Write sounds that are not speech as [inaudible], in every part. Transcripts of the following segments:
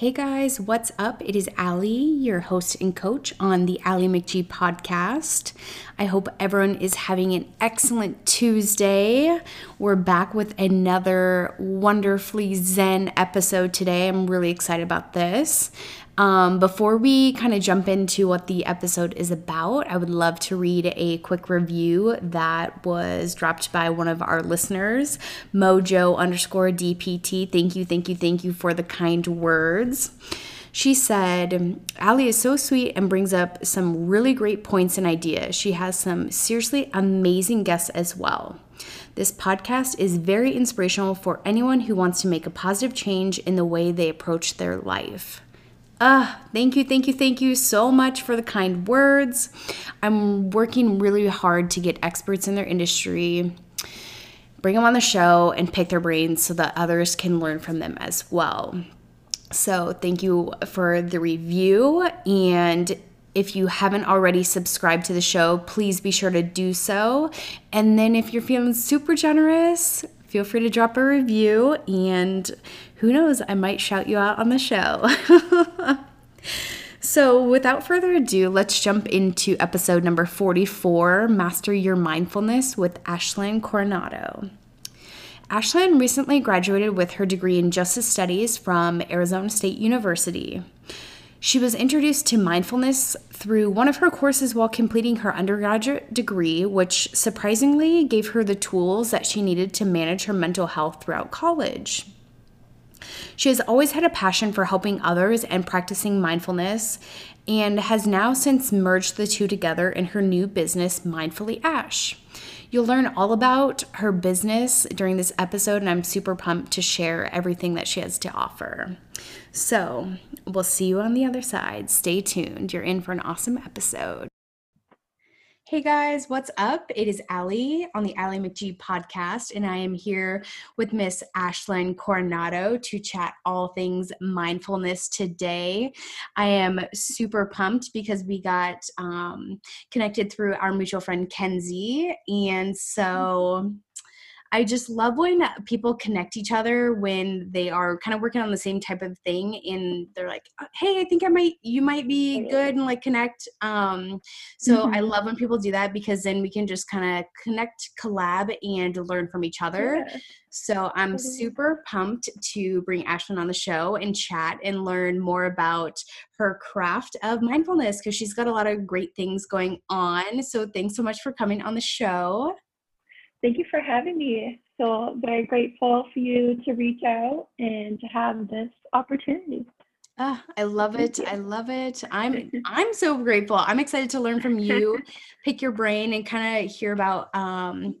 Hey guys, what's up? It is Allie, your host and coach on the Allie McGee podcast. I hope everyone is having an excellent Tuesday. We're back with another wonderfully zen episode today. I'm really excited about this. Um, before we kind of jump into what the episode is about, I would love to read a quick review that was dropped by one of our listeners, Mojo underscore DPT. Thank you, thank you, thank you for the kind words. She said, Allie is so sweet and brings up some really great points and ideas. She has some seriously amazing guests as well. This podcast is very inspirational for anyone who wants to make a positive change in the way they approach their life. Uh, thank you, thank you, thank you so much for the kind words. I'm working really hard to get experts in their industry, bring them on the show, and pick their brains so that others can learn from them as well. So, thank you for the review. And if you haven't already subscribed to the show, please be sure to do so. And then, if you're feeling super generous, feel free to drop a review and who knows, I might shout you out on the show. [laughs] so, without further ado, let's jump into episode number 44 Master Your Mindfulness with Ashlyn Coronado. Ashlyn recently graduated with her degree in Justice Studies from Arizona State University. She was introduced to mindfulness through one of her courses while completing her undergraduate degree, which surprisingly gave her the tools that she needed to manage her mental health throughout college. She has always had a passion for helping others and practicing mindfulness, and has now since merged the two together in her new business, Mindfully Ash. You'll learn all about her business during this episode, and I'm super pumped to share everything that she has to offer. So, we'll see you on the other side. Stay tuned. You're in for an awesome episode. Hey guys, what's up? It is Allie on the Allie McGee podcast, and I am here with Miss Ashlyn Coronado to chat all things mindfulness today. I am super pumped because we got um, connected through our mutual friend Kenzie, and so I just love when people connect each other when they are kind of working on the same type of thing and they're like, uh, "Hey, I think I might you might be good and like connect." Um so mm-hmm. I love when people do that because then we can just kind of connect, collab and learn from each other. Yeah. So I'm super pumped to bring Ashlyn on the show and chat and learn more about her craft of mindfulness because she's got a lot of great things going on. So thanks so much for coming on the show. Thank you for having me. So very grateful for you to reach out and to have this opportunity. Ah, I love it. I love it. I'm [laughs] I'm so grateful. I'm excited to learn from you, pick your brain, and kind of hear about um,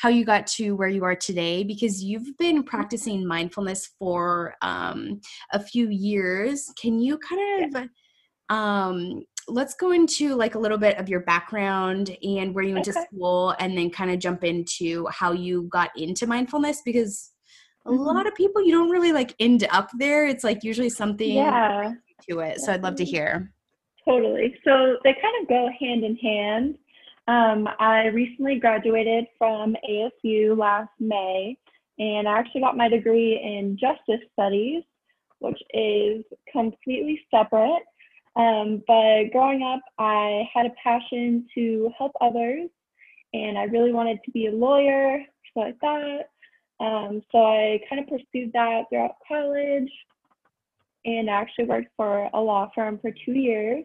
how you got to where you are today. Because you've been practicing mindfulness for um, a few years. Can you kind of um, let's go into like a little bit of your background and where you went okay. to school and then kind of jump into how you got into mindfulness because a mm-hmm. lot of people you don't really like end up there it's like usually something yeah. to it so i'd love to hear totally so they kind of go hand in hand um, i recently graduated from asu last may and i actually got my degree in justice studies which is completely separate um, but growing up, I had a passion to help others, and I really wanted to be a lawyer, so I thought. Um, so I kind of pursued that throughout college, and I actually worked for a law firm for two years.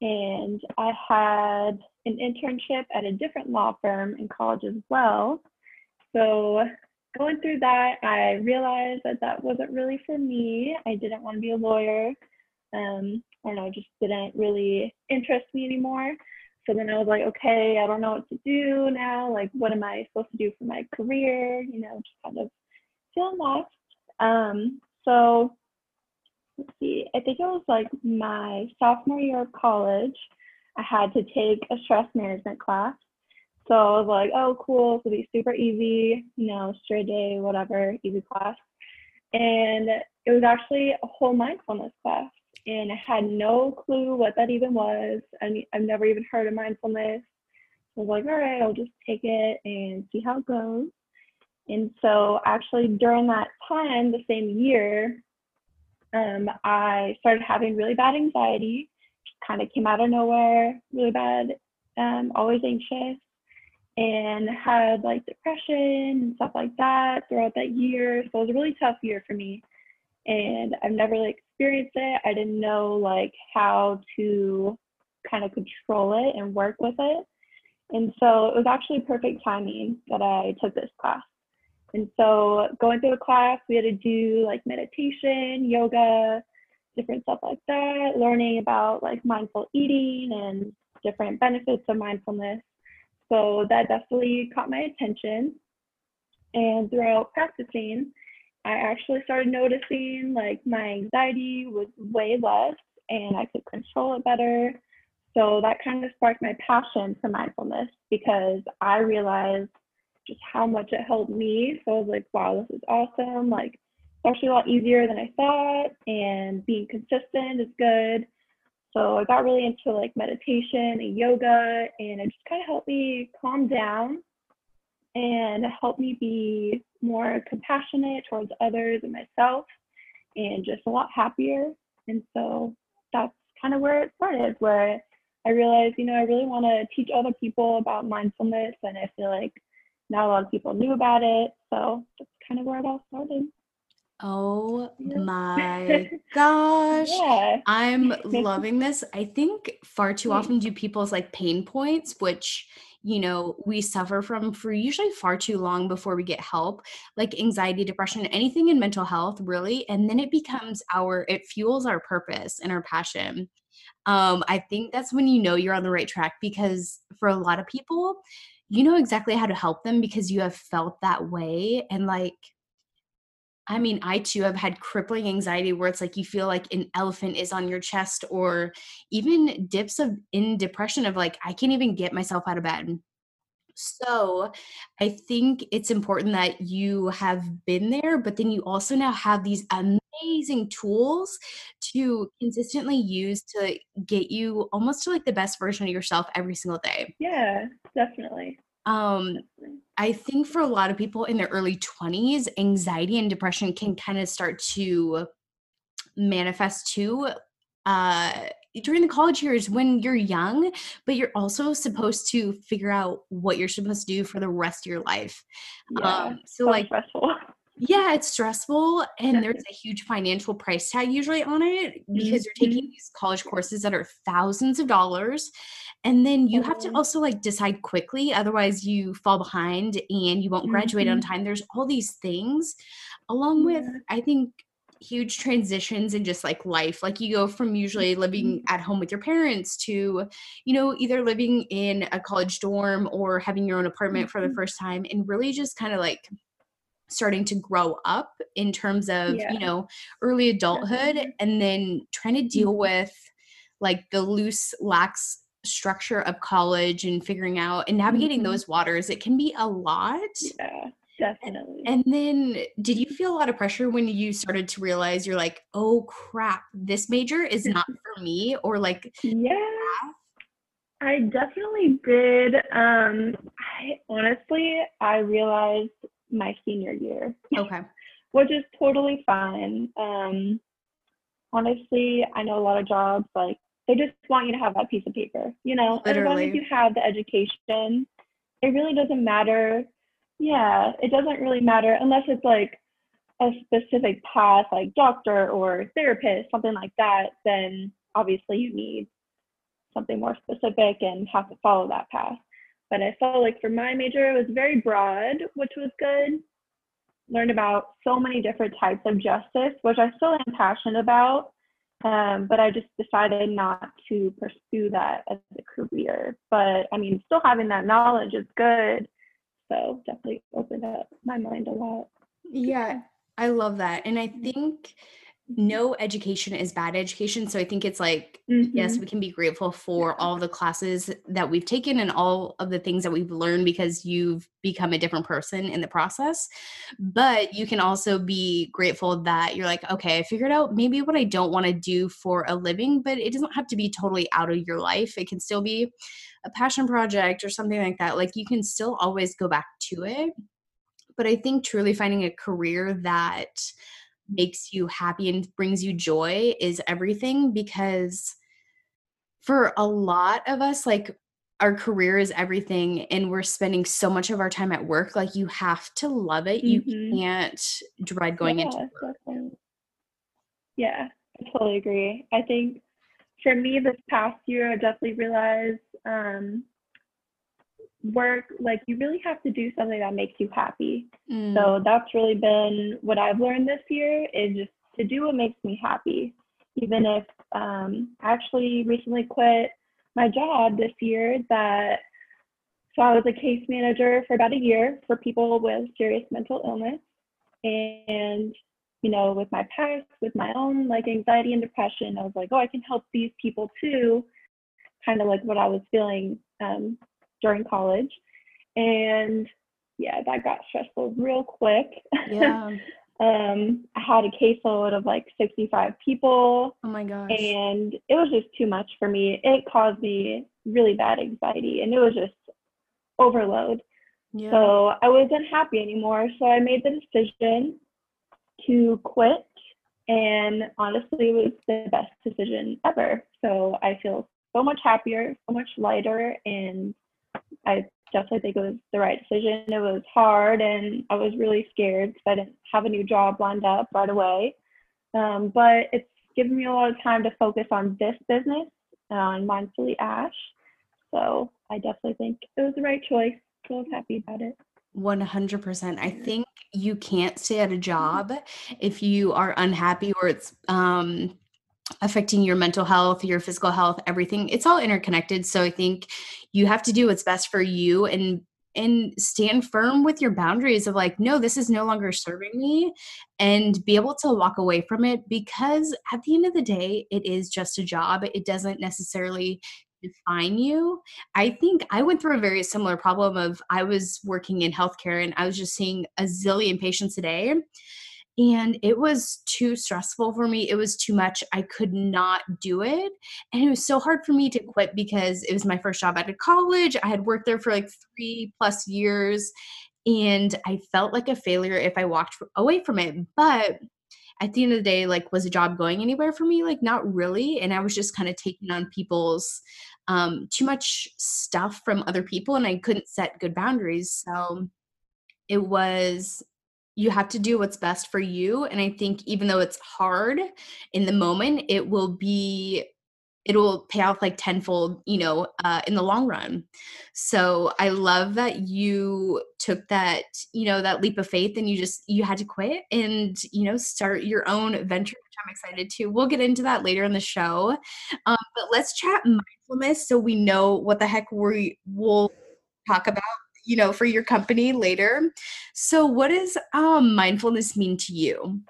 And I had an internship at a different law firm in college as well. So going through that, I realized that that wasn't really for me. I didn't want to be a lawyer. Um, I don't know, just didn't really interest me anymore. So then I was like, okay, I don't know what to do now. Like, what am I supposed to do for my career? You know, just kind of feeling lost. Um, so let's see, I think it was like my sophomore year of college. I had to take a stress management class. So I was like, oh, cool. It'll be super easy, you know, straight day, whatever, easy class. And it was actually a whole mindfulness class and I had no clue what that even was. I mean, I've never even heard of mindfulness. I was like, all right, I'll just take it and see how it goes. And so, actually, during that time, the same year, um, I started having really bad anxiety. Kind of came out of nowhere, really bad, um, always anxious, and had like depression and stuff like that throughout that year. So it was a really tough year for me. And I've never like experienced it. I didn't know like how to kind of control it and work with it. And so it was actually perfect timing that I took this class. And so going through the class, we had to do like meditation, yoga, different stuff like that, learning about like mindful eating and different benefits of mindfulness. So that definitely caught my attention. And throughout practicing, I actually started noticing like my anxiety was way less and I could control it better. So that kind of sparked my passion for mindfulness because I realized just how much it helped me. So I was like, wow, this is awesome. Like, it's actually a lot easier than I thought, and being consistent is good. So I got really into like meditation and yoga, and it just kind of helped me calm down and help me be more compassionate towards others and myself, and just a lot happier. And so that's kind of where it started, where I realized, you know, I really want to teach other people about mindfulness, and I feel like not a lot of people knew about it. So that's kind of where it all started. Oh my [laughs] gosh. Yeah. I'm [laughs] loving this. I think far too often do people's like pain points, which you know we suffer from for usually far too long before we get help like anxiety depression anything in mental health really and then it becomes our it fuels our purpose and our passion. Um i think that's when you know you're on the right track because for a lot of people you know exactly how to help them because you have felt that way and like I mean, I too have had crippling anxiety where it's like you feel like an elephant is on your chest, or even dips of in depression of like, I can't even get myself out of bed. So I think it's important that you have been there, but then you also now have these amazing tools to consistently use to get you almost to like the best version of yourself every single day. Yeah, definitely. Um, I think for a lot of people in their early 20s, anxiety and depression can kind of start to manifest too uh, during the college years when you're young, but you're also supposed to figure out what you're supposed to do for the rest of your life. Yeah, um, so, so like stressful. Yeah, it's stressful and there's a huge financial price tag usually on it because you're taking mm-hmm. these college courses that are thousands of dollars and then you have to mm-hmm. also like decide quickly otherwise you fall behind and you won't graduate mm-hmm. on time. There's all these things along with I think huge transitions in just like life like you go from usually living mm-hmm. at home with your parents to you know either living in a college dorm or having your own apartment for the first time and really just kind of like starting to grow up in terms of yeah. you know early adulthood and then trying to deal mm-hmm. with like the loose lax structure of college and figuring out and navigating mm-hmm. those waters it can be a lot yeah definitely and then did you feel a lot of pressure when you started to realize you're like oh crap this major is not [laughs] for me or like yeah I definitely did. Um, I honestly, I realized my senior year. Okay. [laughs] which is totally fine. Um, honestly, I know a lot of jobs like they just want you to have that piece of paper. You know, Literally. as long as you have the education, it really doesn't matter. Yeah, it doesn't really matter unless it's like a specific path, like doctor or therapist, something like that. Then obviously you need something more specific and have to follow that path. But I felt like for my major, it was very broad, which was good. Learned about so many different types of justice, which I still am passionate about. Um, but I just decided not to pursue that as a career. But I mean, still having that knowledge is good. So definitely opened up my mind a lot. Yeah, I love that. And I think no education is bad education. So I think it's like, mm-hmm. yes, we can be grateful for all the classes that we've taken and all of the things that we've learned because you've become a different person in the process. But you can also be grateful that you're like, okay, I figured out maybe what I don't want to do for a living, but it doesn't have to be totally out of your life. It can still be a passion project or something like that. Like you can still always go back to it. But I think truly finding a career that, makes you happy and brings you joy is everything because for a lot of us like our career is everything and we're spending so much of our time at work like you have to love it mm-hmm. you can't dread going yeah, into work. yeah i totally agree i think for me this past year i definitely realized um, work like you really have to do something that makes you happy. Mm. so that's really been what i've learned this year is just to do what makes me happy. Even if um, i actually recently quit my job this year that so i was a case manager for about a year for people with serious mental illness. And you know with my past with my own like anxiety and depression i was like oh i can help these people too. Kind of like what i was feeling um, during college. And yeah, that got stressful real quick. Yeah. [laughs] um, I had a caseload of like 65 people. Oh my gosh. And it was just too much for me. It caused me really bad anxiety and it was just overload. Yeah. So I wasn't happy anymore. So I made the decision to quit. And honestly, it was the best decision ever. So I feel so much happier, so much lighter, and I definitely think it was the right decision. It was hard and I was really scared because I didn't have a new job lined up right away. Um, but it's given me a lot of time to focus on this business, on Mindfully Ash. So I definitely think it was the right choice. I was happy about it. 100%. I think you can't stay at a job if you are unhappy or it's um affecting your mental health, your physical health, everything. It's all interconnected. So I think you have to do what's best for you and and stand firm with your boundaries of like no this is no longer serving me and be able to walk away from it because at the end of the day it is just a job it doesn't necessarily define you i think i went through a very similar problem of i was working in healthcare and i was just seeing a zillion patients a day and it was too stressful for me. It was too much. I could not do it. And it was so hard for me to quit because it was my first job out of college. I had worked there for like three plus years. And I felt like a failure if I walked away from it. But at the end of the day, like, was a job going anywhere for me? Like, not really. And I was just kind of taking on people's um, too much stuff from other people, and I couldn't set good boundaries. So it was you have to do what's best for you and i think even though it's hard in the moment it will be it will pay off like tenfold you know uh, in the long run. So i love that you took that you know that leap of faith and you just you had to quit and you know start your own venture which i'm excited to. We'll get into that later in the show. Um, but let's chat mindfulness so we know what the heck we will talk about you know for your company later. So what does um, mindfulness mean to you?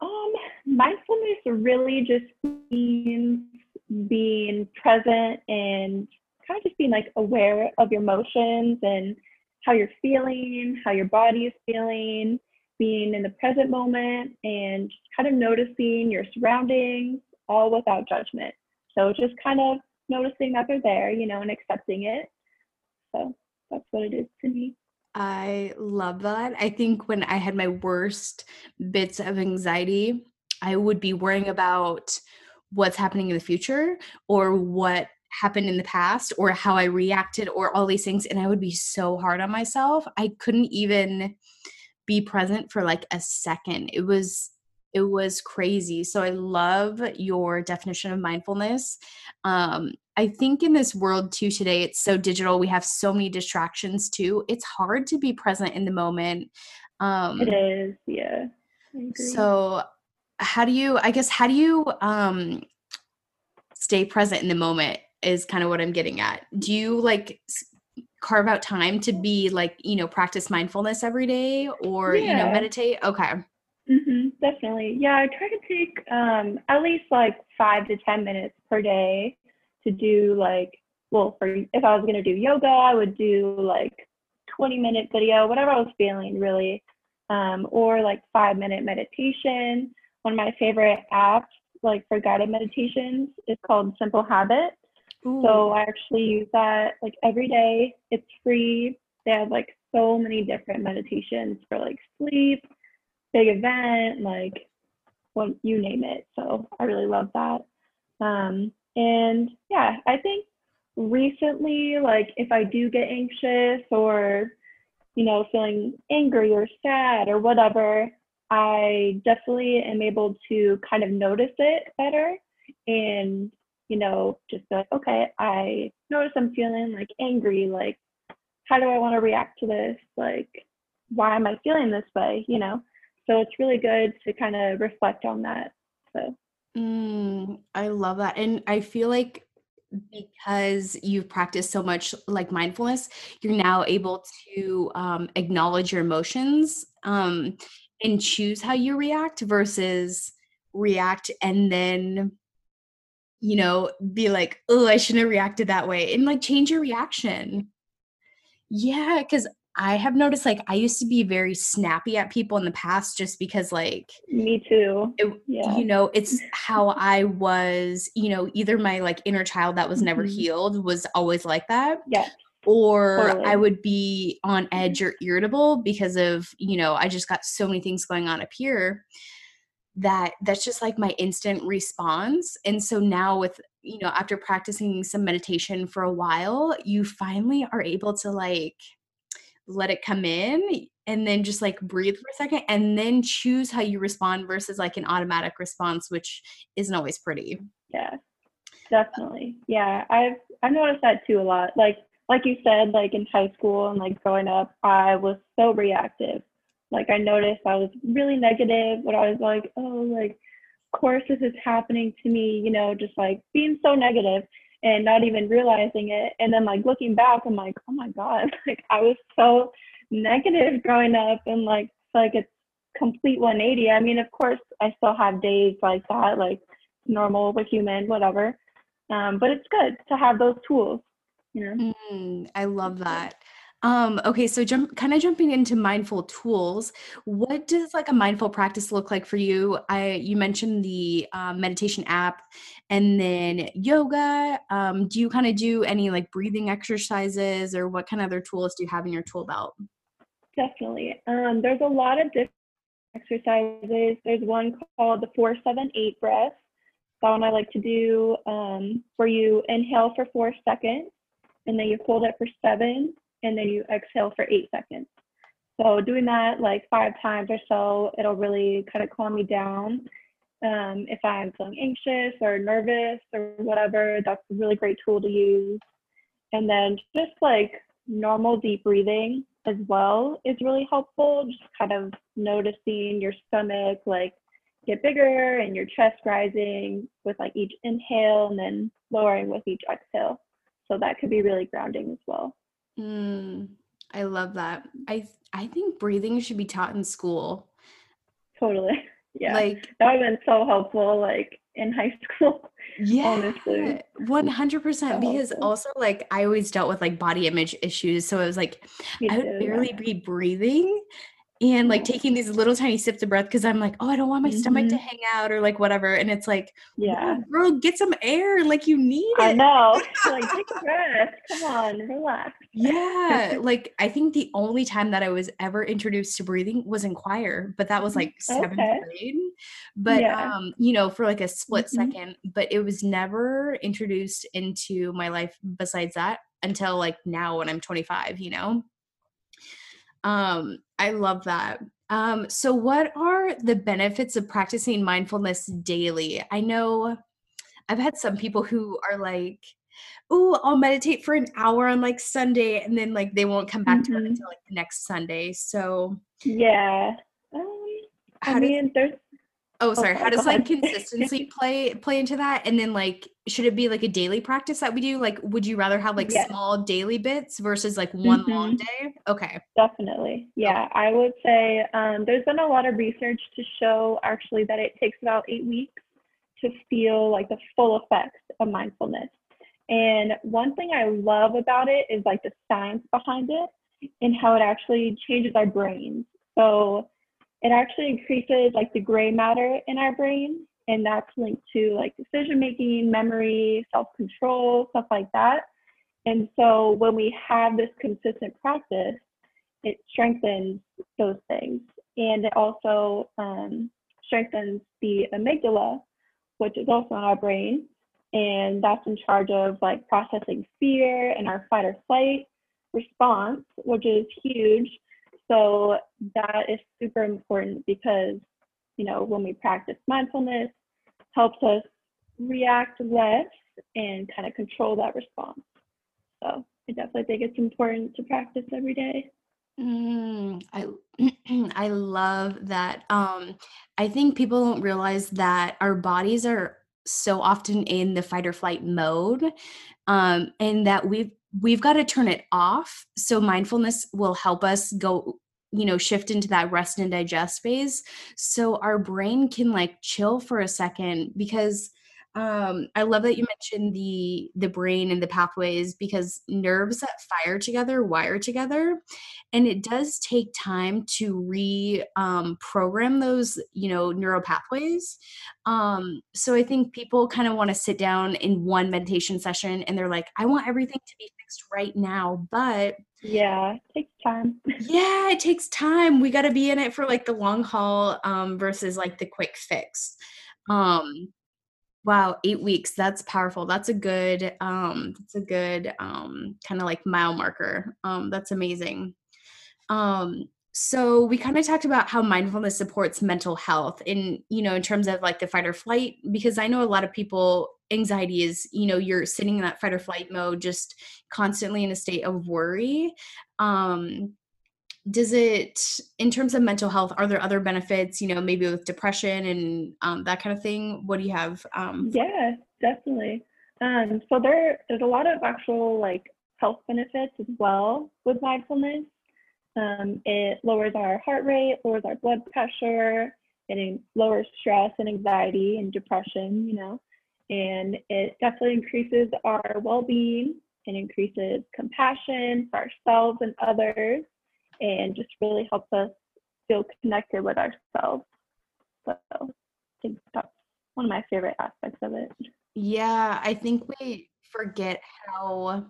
Um, mindfulness really just means being present and kind of just being like aware of your emotions and how you're feeling how your body is feeling being in the present moment and just kind of noticing your surroundings all without judgment. So just kind of noticing that they're there you know and accepting it. So that's what it is to me. I love that. I think when I had my worst bits of anxiety, I would be worrying about what's happening in the future or what happened in the past or how I reacted or all these things. And I would be so hard on myself. I couldn't even be present for like a second. It was it was crazy. So I love your definition of mindfulness. Um, I think in this world too today, it's so digital. We have so many distractions too. It's hard to be present in the moment. Um, it is, yeah. So, how do you? I guess how do you um, stay present in the moment? Is kind of what I'm getting at. Do you like carve out time to be like you know practice mindfulness every day or yeah. you know meditate? Okay Mm-hmm, definitely. Yeah, I try to take um, at least like five to 10 minutes per day to do like, well, for if I was going to do yoga, I would do like 20 minute video, whatever I was feeling really, um, or like five minute meditation. One of my favorite apps, like for guided meditations, is called Simple Habit. Ooh. So I actually use that like every day. It's free. They have like so many different meditations for like sleep, big event, like what you name it. So I really love that. Um, and yeah, I think recently, like if I do get anxious or, you know, feeling angry or sad or whatever, I definitely am able to kind of notice it better and, you know, just be like, okay, I notice I'm feeling like angry. Like, how do I want to react to this? Like, why am I feeling this way? You know? So it's really good to kind of reflect on that. So mm, I love that. And I feel like because you've practiced so much like mindfulness, you're now able to um, acknowledge your emotions um, and choose how you react versus react and then you know be like oh i shouldn't have reacted that way and like change your reaction yeah because I have noticed like I used to be very snappy at people in the past just because like me too. It, yeah. You know, it's [laughs] how I was, you know, either my like inner child that was never mm-hmm. healed was always like that. Yeah. Or totally. I would be on edge or irritable because of, you know, I just got so many things going on up here that that's just like my instant response. And so now with, you know, after practicing some meditation for a while, you finally are able to like let it come in and then just like breathe for a second and then choose how you respond versus like an automatic response which isn't always pretty. Yeah definitely. Yeah i've i've noticed that too a lot. Like like you said like in high school and like growing up i was so reactive. Like i noticed i was really negative but i was like oh like of course this is happening to me you know just like being so negative and not even realizing it. And then like looking back, I'm like, oh my God, [laughs] like I was so negative growing up and like like it's complete 180. I mean, of course I still have days like that, like normal, we're human, whatever. Um, but it's good to have those tools, you know. Mm, I love that. Um, okay, so jump kind of jumping into mindful tools. What does like a mindful practice look like for you? I you mentioned the um, meditation app, and then yoga. Um, do you kind of do any like breathing exercises, or what kind of other tools do you have in your tool belt? Definitely. Um, there's a lot of different exercises. There's one called the four seven eight breath. That one I like to do, um, where you inhale for four seconds, and then you hold it for seven and then you exhale for eight seconds. So doing that like five times or so, it'll really kind of calm me down. Um, if I'm feeling anxious or nervous or whatever, that's a really great tool to use. And then just like normal deep breathing as well is really helpful. Just kind of noticing your stomach like get bigger and your chest rising with like each inhale and then lowering with each exhale. So that could be really grounding as well. Mm, I love that. I I think breathing should be taught in school. Totally. [laughs] Yeah. Like that would have been so helpful, like in high [laughs] school. Yeah. Honestly. One hundred percent. Because also like I always dealt with like body image issues. So it was like I would barely yeah. be breathing and like taking these little tiny sips of breath because I'm like, oh, I don't want my mm-hmm. stomach to mm-hmm. hang out or like whatever. And it's like, yeah, girl, get some air. Like you need it. I know. [laughs] like take a breath. Come on, relax. Yeah. like I think the only time that I was ever introduced to breathing was in choir, but that was like seventh okay. grade. But yeah. um, you know, for like a split mm-hmm. second, but it was never introduced into my life besides that until like now when I'm 25, you know? Um, I love that. Um, so, what are the benefits of practicing mindfulness daily? I know I've had some people who are like, "Oh, I'll meditate for an hour on like Sunday," and then like they won't come back mm-hmm. to it mm-hmm. until like the next Sunday. So, yeah, um, I mean, there's Oh, sorry. How does like [laughs] consistency play play into that? And then like should it be like a daily practice that we do? Like would you rather have like yes. small daily bits versus like one mm-hmm. long day? Okay. Definitely. Yeah. I would say um, there's been a lot of research to show actually that it takes about eight weeks to feel like the full effects of mindfulness. And one thing I love about it is like the science behind it and how it actually changes our brains. So it actually increases like the gray matter in our brain and that's linked to like decision making memory self-control stuff like that. And so when we have this consistent practice it strengthens those things. And it also um, strengthens the amygdala which is also in our brain and that's in charge of like processing fear and our fight or flight response which is huge so that is super important because, you know, when we practice mindfulness, helps us react less and kind of control that response. So I definitely think it's important to practice every day. Mm, I [clears throat] I love that. Um, I think people don't realize that our bodies are so often in the fight or flight mode, um, and that we've we've got to turn it off so mindfulness will help us go you know shift into that rest and digest phase so our brain can like chill for a second because um i love that you mentioned the the brain and the pathways because nerves that fire together wire together and it does take time to re um, program those you know neural pathways um so i think people kind of want to sit down in one meditation session and they're like i want everything to be fixed right now but yeah it takes time [laughs] yeah it takes time we got to be in it for like the long haul um versus like the quick fix um Wow, eight weeks. That's powerful. That's a good, um, that's a good um kind of like mile marker. Um, that's amazing. Um, so we kind of talked about how mindfulness supports mental health in, you know, in terms of like the fight or flight, because I know a lot of people anxiety is, you know, you're sitting in that fight or flight mode, just constantly in a state of worry. Um, does it in terms of mental health are there other benefits you know maybe with depression and um, that kind of thing? What do you have um, yeah definitely. Um, so there there's a lot of actual like health benefits as well with mindfulness. Um, it lowers our heart rate lowers our blood pressure it lowers stress and anxiety and depression you know and it definitely increases our well-being and increases compassion for ourselves and others and just really helps us feel connected with ourselves. So I think that's one of my favorite aspects of it. Yeah, I think we forget how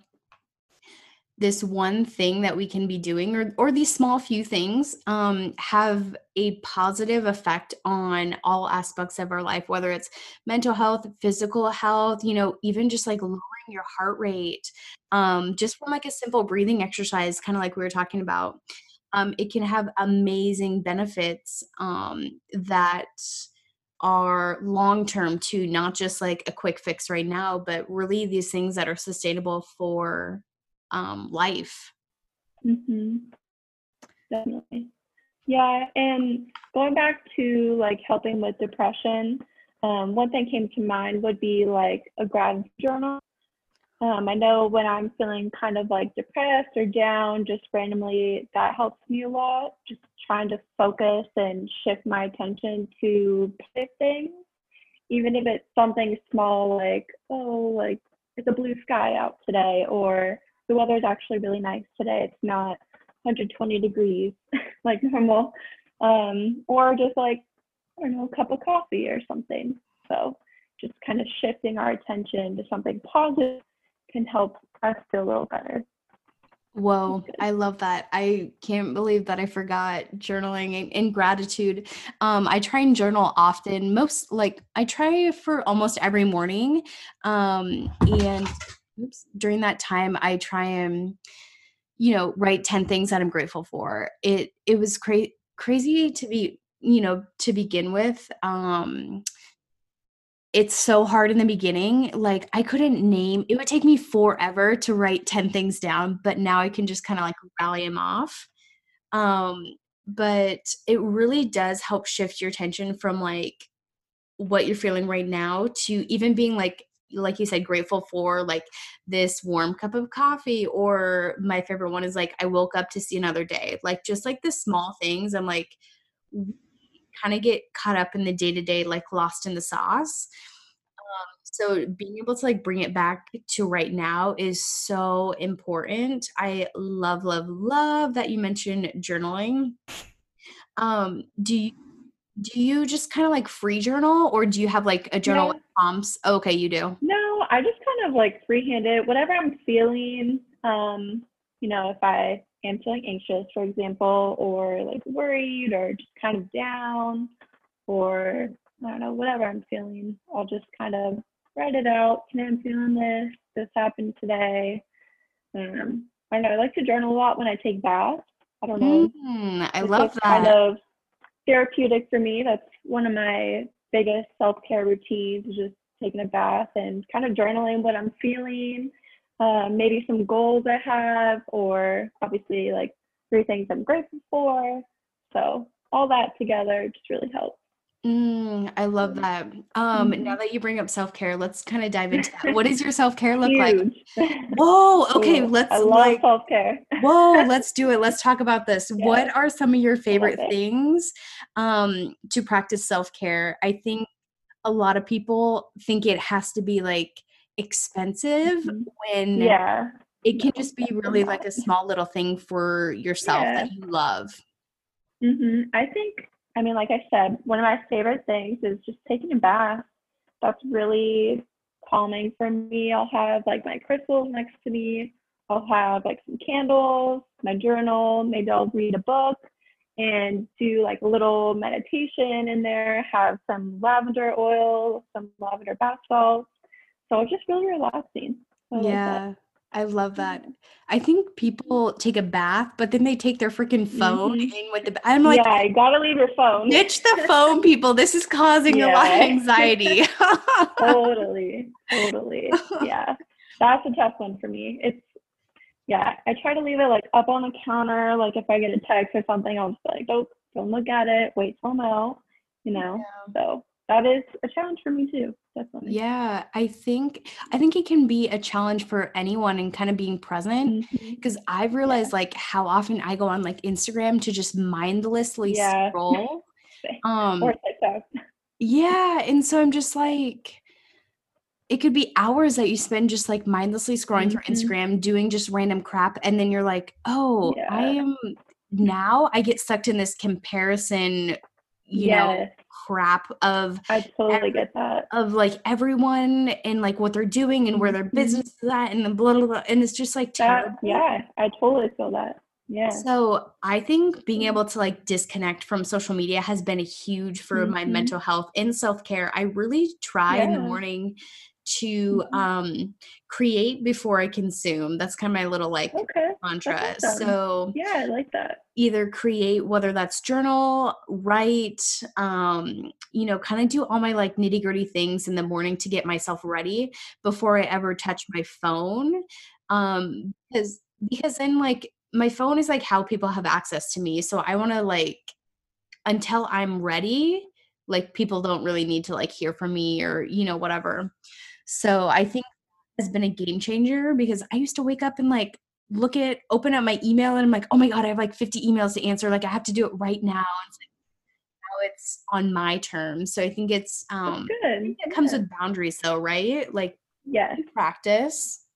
this one thing that we can be doing or or these small few things um, have a positive effect on all aspects of our life whether it's mental health physical health you know even just like lowering your heart rate um, just from like a simple breathing exercise kind of like we were talking about um, it can have amazing benefits um, that are long term too not just like a quick fix right now but really these things that are sustainable for um, life. Mm-hmm. Definitely. Yeah, and going back to like helping with depression, um, one thing came to mind would be like a gratitude journal. Um, I know when I'm feeling kind of like depressed or down, just randomly, that helps me a lot. Just trying to focus and shift my attention to things, even if it's something small like, oh, like it's a blue sky out today, or the weather is actually really nice today. It's not 120 degrees [laughs] like normal. Um, or just like, I don't know, a cup of coffee or something. So just kind of shifting our attention to something positive can help us feel a little better. Whoa, I love that. I can't believe that I forgot journaling and, gratitude. Um, I try and journal often, most like I try for almost every morning. Um, and oops, during that time I try and you know write 10 things that I'm grateful for. It it was cra- crazy to be, you know, to begin with. Um it's so hard in the beginning. Like I couldn't name it would take me forever to write 10 things down, but now I can just kind of like rally them off. Um but it really does help shift your attention from like what you're feeling right now to even being like like you said grateful for like this warm cup of coffee or my favorite one is like i woke up to see another day like just like the small things i'm like kind of get caught up in the day to day like lost in the sauce. Um, so being able to like bring it back to right now is so important. I love love love that you mentioned journaling. Um do you do you just kind of like free journal or do you have like a journal No. with prompts? okay, you do. No, I just kind of like freehand it, whatever I'm feeling. Um, you know, if I am feeling anxious, for example, or like worried or just kind of down, or I don't know, whatever I'm feeling, I'll just kind of write it out. Today I'm feeling this. This happened today. Um, I don't know. I like to journal a lot when I take baths. I don't know. Mm, I love that. kind of therapeutic for me. That's one of my biggest self care routines, just taking a bath and kind of journaling what I'm feeling, um, maybe some goals I have, or obviously like three things I'm grateful for. So all that together just really helps. Mm, I love that. Um, now Mhm. that you bring up self care, let's kind of dive into that. What does your self care look like? [laughs] Whoa, okay, Ooh, let's I love like self care. Whoa, [laughs] let's do it. Let's talk about this. What are some of your favorite things um, to practice self care? I think a lot of people think it has to be like expensive Mhm. when Yeah. it can just be really like a small little thing for yourself Yeah. that you love. Mm-hmm. I think, I mean, like I said, one of my favorite things is just taking a bath. That's really calming for me. I'll have like my crystals next to me. I'll have like some candles, my journal. Maybe I'll read a book and do like a little meditation in there. Have some lavender oil, some lavender bath salts. So just really relaxing. I like. Yeah, I love that. I think people take a bath, but then they take their freaking phone Mhm. in with the I'm like, Yeah, you gotta leave your phone. ditch the [laughs] phone, people. This is causing a lot of anxiety. [laughs] totally, [laughs] totally. Yeah, that's a tough one for me. It's yeah, I try to leave it like up on the counter. Like if I get a text or something, I'll just be like, nope, don't look at it. Wait till I'm out. You know. So that is a challenge for me too. Definitely. Yeah, I think I think it can be a challenge for anyone and kind of being present because I've realized like how often I go on like Instagram to just mindlessly Yeah. scroll. [laughs] Um Or TikTok. yeah, and so I'm just like it could be hours that you spend just like mindlessly scrolling through Mhm. Instagram doing just random crap and then you're like, "Oh, i am now I get sucked in this comparison, you know, Yes, crap of I totally every get that. of like everyone and like what they're doing and where their Mhm. business is at and the blah blah blah and it's just like That yeah, I totally feel that. Yeah. So I think being Mhm. able to like disconnect from social media has been a huge for my Mhm. mental health and self-care. I really try in the morning to Mhm. um create before I consume. That's kind of my little like Okay. mantra. Awesome. So Yeah, I like that. either create whether that's journal write um you know kind of do all my like nitty gritty things in the morning to get myself ready before i ever touch my phone um because because then like my phone is like how people have access to me so i want to like until i'm ready like people don't really need to like hear from me or you know whatever so i think has been a game changer because i used to wake up and like look at open up my email and I'm like, oh my God, I have like 50 emails to answer. Like I have to do it right now. It's like, now it's on my terms. So I think it's That's um good. it comes Yeah. with boundaries though, right? Like Yes, practice.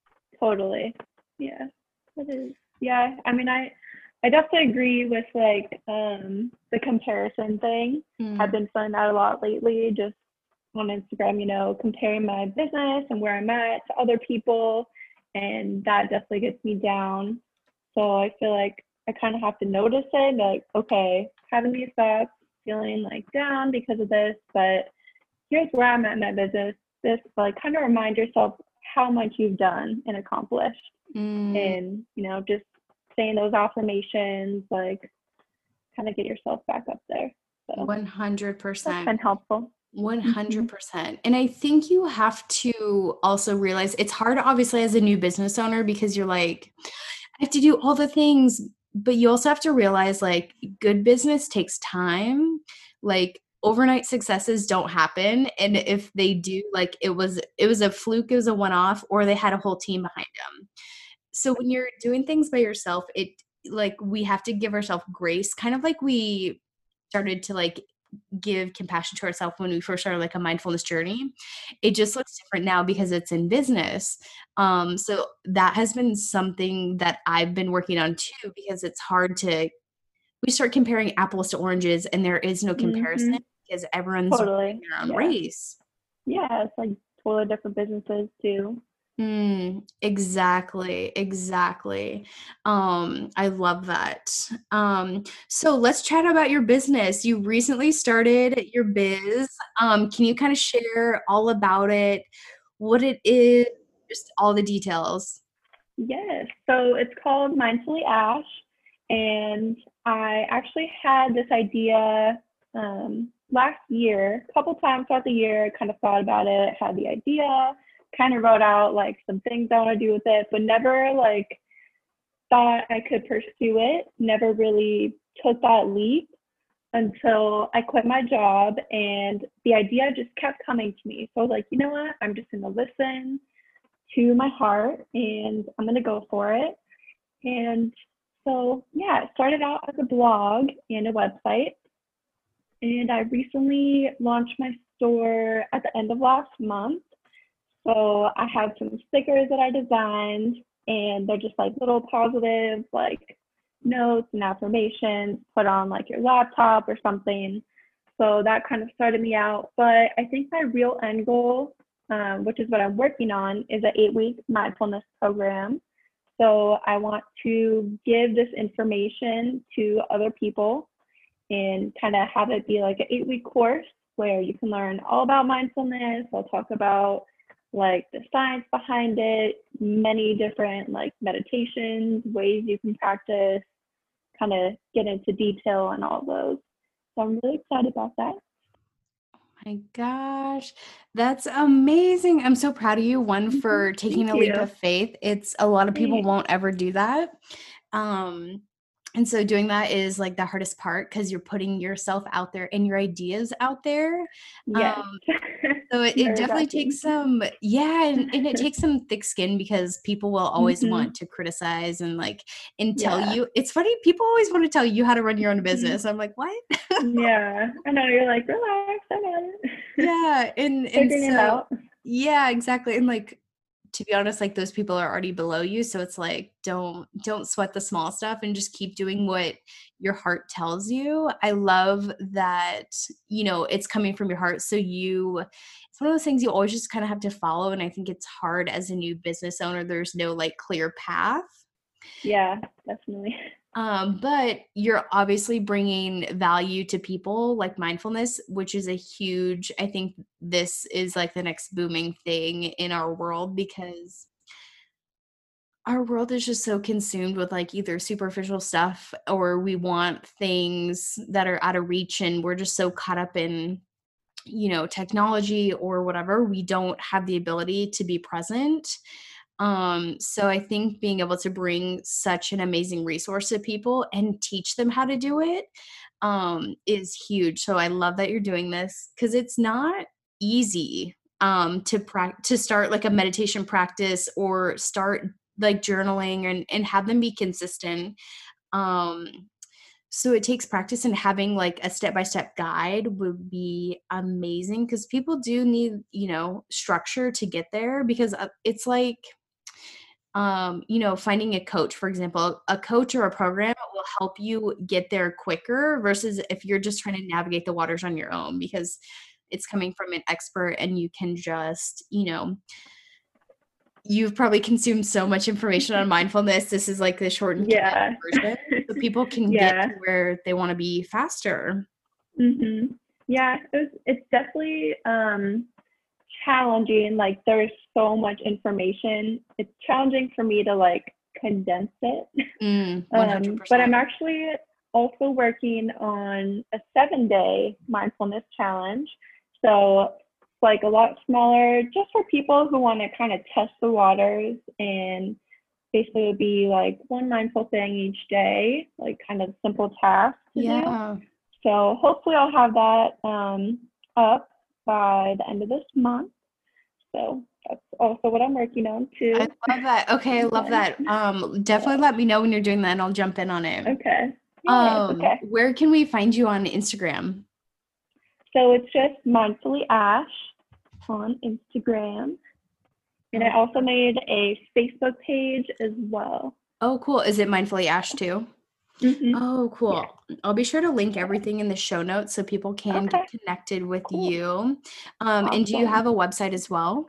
totally. Yeah, it is. Yeah, I mean, I I definitely agree with like um the comparison thing. Mm. I've been feeling that a lot lately, just on Instagram, you know, comparing my business and where I'm at to other people, and that definitely gets me down. So I feel like I kind of have to notice it, like, okay, having these thoughts, feeling like down because of this, but here's where I'm at in my business. This like kind of remind yourself how much you've done and accomplished, Mm. and you know, just saying those affirmations, like kind of get yourself back up there. So One hundred that's percent. been helpful. One Mhm. hundred percent. And I think you have to also realize it's hard, obviously, as a new business owner because you're like, I have to do all the things, but you also have to realize like good business takes time. Like overnight successes don't happen and if they do like it was it was a fluke it was a one off or they had a whole team behind them so when you're doing things by yourself it like we have to give ourselves grace kind of like we started to like give compassion to ourselves when we first started like a mindfulness journey it just looks different now because it's in business um so that has been something that i've been working on too because it's hard to we start comparing apples to oranges and there is no comparison mm-hmm. because everyone's totally. their own yeah. race yeah it's like totally different businesses too Mm, exactly, exactly. Um, I love that. Um, so let's chat about your business. You recently started your biz. Um, can you kind of share all about it, what it is, just all the details? Yes. So it's called Mindfully Ash, and I actually had this idea um, last year, a couple times throughout the year. Kind of thought about it, had the idea kind of wrote out like some things I want to do with it, but never like thought I could pursue it. Never really took that leap until I quit my job and the idea just kept coming to me. So I was like, you know what? I'm just going to listen to my heart and I'm going to go for it. And so, yeah, it started out as a blog and a website. And I recently launched my store at the end of last month. So I have some stickers that I designed, and they're just like little positive, like notes and affirmations put on like your laptop or something. So that kind of started me out. But I think my real end goal, um, which is what I'm working on, is an eight week mindfulness program. So I want to give this information to other people and kind of have it be like an eight week course where you can learn all about mindfulness. I'll talk about like the science behind it, many different like meditations, ways you can practice, kind of get into detail on all those. So I'm really excited about that. Oh my gosh, that's amazing. I'm so proud of you. One mm-hmm. for taking Thank a leap you. of faith. It's a lot of people won't ever do that. Um, and so doing that is like the hardest part because you're putting yourself out there and your ideas out there. Yes. Um, [laughs] so it, it definitely takes some, yeah, and, and, it takes some thick skin because people will always mm-hmm. want to criticize and like and tell yeah. you. It's funny, people always want to tell you how to run your own mm-hmm. business. I'm like, what? yeah, I know. You're like, relax, I know. Yeah, and and so, yeah, exactly, and like to be honest like those people are already below you so it's like don't don't sweat the small stuff and just keep doing what your heart tells you. I love that you know it's coming from your heart so you it's one of those things you always just kind of have to follow and i think it's hard as a new business owner there's no like clear path. Yeah definitely [laughs] um, but you're obviously bringing value to people like mindfulness, which is a huge, I think this is like the next booming thing in our world because our world is just so consumed with like either superficial stuff or we want things that are out of reach and we're just so caught up in you know technology or whatever we don't have the ability to be present um, so I think being able to bring such an amazing resource to people and teach them how to do it um, is huge. So I love that you're doing this because it's not easy um, to pra- to start like a meditation practice or start like journaling and, and have them be consistent. Um, so it takes practice and having like a step-by-step guide would be amazing because people do need you know structure to get there because uh, it's like um, you know, finding a coach, for example, a coach or a program will help you get there quicker versus if you're just trying to navigate the waters on your own because it's coming from an expert and you can just, you know, you've probably consumed so much information on mindfulness. This is like the shortened yeah. version. So people [laughs] can yeah. get to where they want to be faster. Mm-hmm. Yeah, it's, it's definitely um, challenging. Like there's so much information. It's challenging for me to like condense it. Mm, [laughs] um, but I'm actually also working on a seven day mindfulness challenge. So it's like a lot smaller, just for people who want to kind of test the waters and basically would be like one mindful thing each day, like kind of simple tasks. yeah. So hopefully I'll have that um, up by the end of this month. So that's also what I'm working on too. I love that. Okay, I love that. Um, definitely let me know when you're doing that, and I'll jump in on it. Okay. Yeah, Um, okay. where can we find you on Instagram? So it's just mindfully Ash on Instagram. And I also made a Facebook page as well. Oh, cool. Is it Mindfully Ash too? Mhm. Oh, cool. I'll be sure to link everything in the show notes so people can get connected with Cool. you. Um, and do you have a website as well?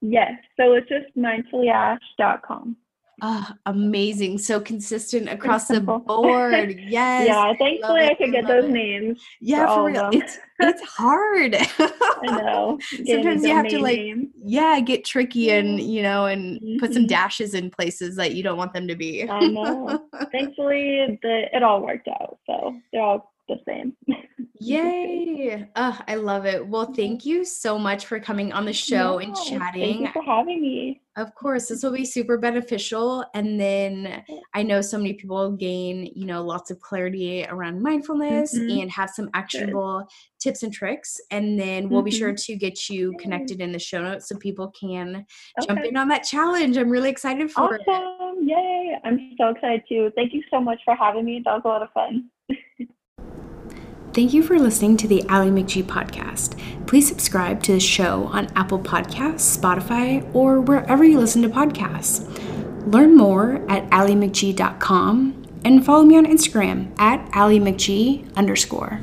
Yes. So it's just mindfullyash.com. Oh, amazing. So consistent across the board. [laughs] Yes. yeah, thankfully I could get those it. names. Yeah, all for real. It's it's [laughs] hard. I know. [laughs] Sometimes you have to like yeah, get tricky and you know, and put some Mhm. dashes in places that you don't want them to be. I know. Thankfully, the, it all worked out. So they're all the same. [laughs] Yay! Oh, I love it. Well, thank you so much for coming on the show and Yeah, Thank chatting. you for having me. Of course, this will be super beneficial. And then I know so many people gain, you know, lots of clarity around mindfulness Mhm. and have some actionable tips and tricks. And then we'll be sure to get you connected in the show notes so people can jump in on that challenge. I'm really excited for it. Awesome. Yay. I'm so excited too. Thank you so much for having me. That was a lot of fun. [laughs] Thank you for listening to the Allie McGee podcast. Please subscribe to the show on Apple Podcasts, Spotify, or wherever you listen to podcasts. Learn more at alliemcgee.com and follow me on Instagram at alliemcgee underscore.